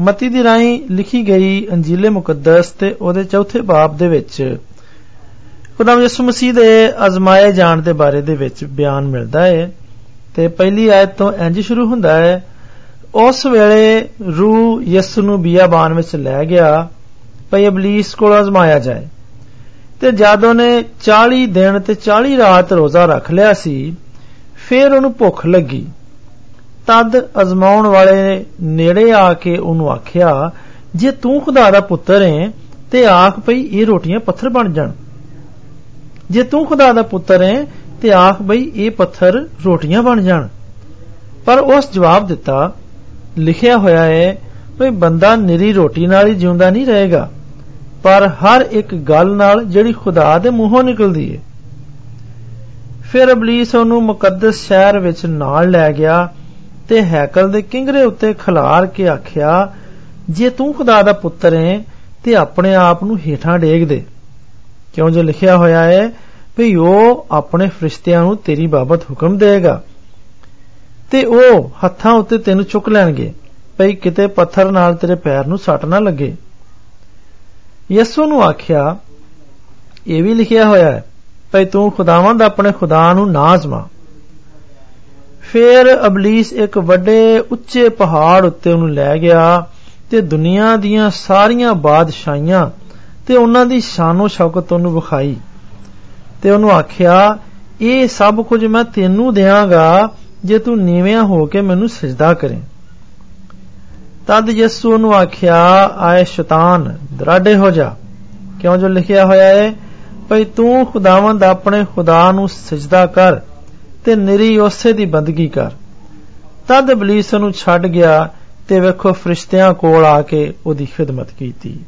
ਮਤੀ ਦੀ ਰਾਹੀਂ ਲਿਖੀ ਗਈ ਅੰਜੀਲੇ ਮੁਕੱਦਸ ਤੇ ਉਹਦੇ ਚੌਥੇ ਬਾਬ ਦੇ ਵਿੱਚ ਖੁਦਾਮ ਯਿਸੂ ਮਸੀਹ ਦੇ ਅਜ਼ਮਾਏ ਜਾਣ ਦੇ ਬਾਰੇ ਦੇ ਵਿੱਚ ਬਿਆਨ ਮਿਲਦਾ ਹੈ ਤੇ ਪਹਿਲੀ ਆਇਤ ਤੋਂ ਇੰਜ ਸ਼ੁਰੂ ਹੁੰਦਾ ਹੈ ਉਸ ਵੇਲੇ ਰੂਹ ਯਿਸੂ ਨੂੰ ਬਿਆਬਾਨ ਵਿੱਚ ਲੈ ਗਿਆ, ਭਈ ਇਬਲੀਸ ਕੋਲ ਅਜ਼ਮਾਇਆ ਜਾਏ। ਤੇ ਜਦ ਉਹਨੇ 40 ਦਿਨ ਤੇ 40 ਰਾਤ ਰੋਜ਼ਾ ਰੱਖ ਲਿਆ ਸੀ, ਫਿਰ ਉਹਨੂੰ ਭੁੱਖ ਲੱਗੀ। ਤਦ ਅਜ਼ਮਾਉਣ ਵਾਲੇ ਨੇੜੇ ਆ ਕੇ ਉਹਨੂੰ ਆਖਿਆ, ਜੇ ਤੂੰ ਖੁਦਾ ਦਾ ਪੁੱਤਰ ਹੈ ਤੇ ਆਖ ਭਈ ਇਹ ਰੋਟੀਆਂ ਪੱਥਰ ਬਣ ਜਾਣ। ਜੇ ਤੂੰ ਖੁਦਾ ਦਾ ਪੁੱਤਰ ਹੈ ਤੇ ਆਖ ਭਈ ਇਹ ਪੱਥਰ ਰੋਟੀਆਂ ਬਣ ਜਾਣ। ਪਰ ਉਸ ਜਵਾਬ ਦਿੱਤਾ, ਲਿਖਿਆ ਹੋਇਆ ਹੈ ਭਈ ਬੰਦਾ ਨਿਰੀ ਰੋਟੀ ਨਾਲ ਹੀ ਜਿਉਂਦਾ ਨਹੀਂ ਰਹੇਗਾ, ਪਰ ਹਰ ਇੱਕ ਗੱਲ ਨਾਲ ਜਿਹੜੀ ਖੁਦਾ ਦੇ ਮੂੰਹੋਂ ਨਿਕਲਦੀ ਹੈ ਫਿਰ ਅਬਲੀਸ ਉਹਨੂੰ ਮੁਕੱਦਸ ਸ਼ਹਿਰ ਵਿੱਚ ਨਾਲ ਲੈ ਗਿਆ ਤੇ ਹੈਕਲ ਦੇ ਕਿੰਗਰੇ ਉੱਤੇ ਖਿਲਾਰ ਕੇ ਆਖਿਆ, ਜੇ ਤੂੰ ਖੁਦਾ ਦਾ ਪੁੱਤਰ ਹੈ, ਤੇ ਆਪਣੇ ਆਪ ਨੂੰ ਹੀਠਾਂ ਡੇਗ ਦੇ। ਕਿਉਂ ਜੋ ਲਿਖਿਆ ਹੋਇਆ ਹੈ, ਵੀ ਉਹ ਆਪਣੇ ਫਰਿਸ਼ਤਿਆਂ ਨੂੰ ਤੇਰੀ ਬਾਬਤ ਹੁਕਮ ਦੇਗਾ ਤੇ ਉਹ ਹੱਥਾਂ ਉੱਤੇ ਤੈਨੂੰ ਚੁੱਕ ਲੈਣਗੇ, ਭਈ ਕਿਤੇ ਪੱਥਰ ਨਾਲ ਤੇਰੇ ਪੈਰ ਨੂੰ ਸੱਟ ਨਾ ਲੱਗੇ। ਯਿਸੂ ਨੂੰ ਆਖਿਆ, ਇਹ ਵੀ ਲਿਖਿਆ ਹੋਇਆ ਹੈ, ਭਈ ਤੂੰ ਖੁਦਾਵੰਦ ਆਪਣੇ ਖੁਦਾ ਨੂੰ ਨਾ ਅਜ਼ਮਾ ਫਿਰ ਅਬਲੀਸ ਇੱਕ ਵੱਡੇ ਉੱਚੇ ਪਹਾੜ ਉੱਤੇ ਉਹਨੂੰ ਲੈ ਗਿਆ ਤੇ ਦੁਨੀਆ ਦੀਆਂ ਸਾਰੀਆਂ ਬਾਦਸ਼ਾਹੀਆਂ ਤੇ ਉਹਨਾਂ ਦੀ ਸ਼ਾਨੋ ਸ਼ੌਕਤ ਉਹਨੂੰ ਵਿਖਾਈ। ਤੇ ਉਹਨੂੰ ਆਖਿਆ, ਇਹ ਸਭ ਕੁਝ ਮੈਂ ਤੈਨੂੰ ਦੇਵਾਂਗਾ ਜੇ ਤੂੰ ਨੀਵਿਆਂ ਹੋ ਕੇ ਮੈਨੂੰ ਸਜਦਾ ਕਰੇ। ਤਦ ਯਿਸੂ ਨੂੰ ਆਖਿਆ, ਆਏ ਸ਼ੈਤਾਨ, ਦਰਾਡੇ ਹੋ ਜਾ। ਕਿਉਂ ਜੋ ਲਿਖਿਆ ਹੋਇਆ ਹੈ ਭਈ ਤੂੰ ਖੁਦਾਵੰਦ ਆਪਣੇ ਖੁਦਾ ਨੂੰ ਸਜਦਾ ਕਰ। ਤੇ ਨਿਰੀ ਉਸੇ ਦੀ ਬੰਦਗੀ ਕਰ। ਤਦ ਇਬਲੀਸ ਨੂੰ ਛੱਡ ਗਿਆ ਤੇ ਵੇਖੋ ਫਰਿਸ਼ਤਿਆਂ ਕੋਲ ਆ ਕੇ ਉਹਦੀ ਖਿਦਮਤ ਕੀਤੀ।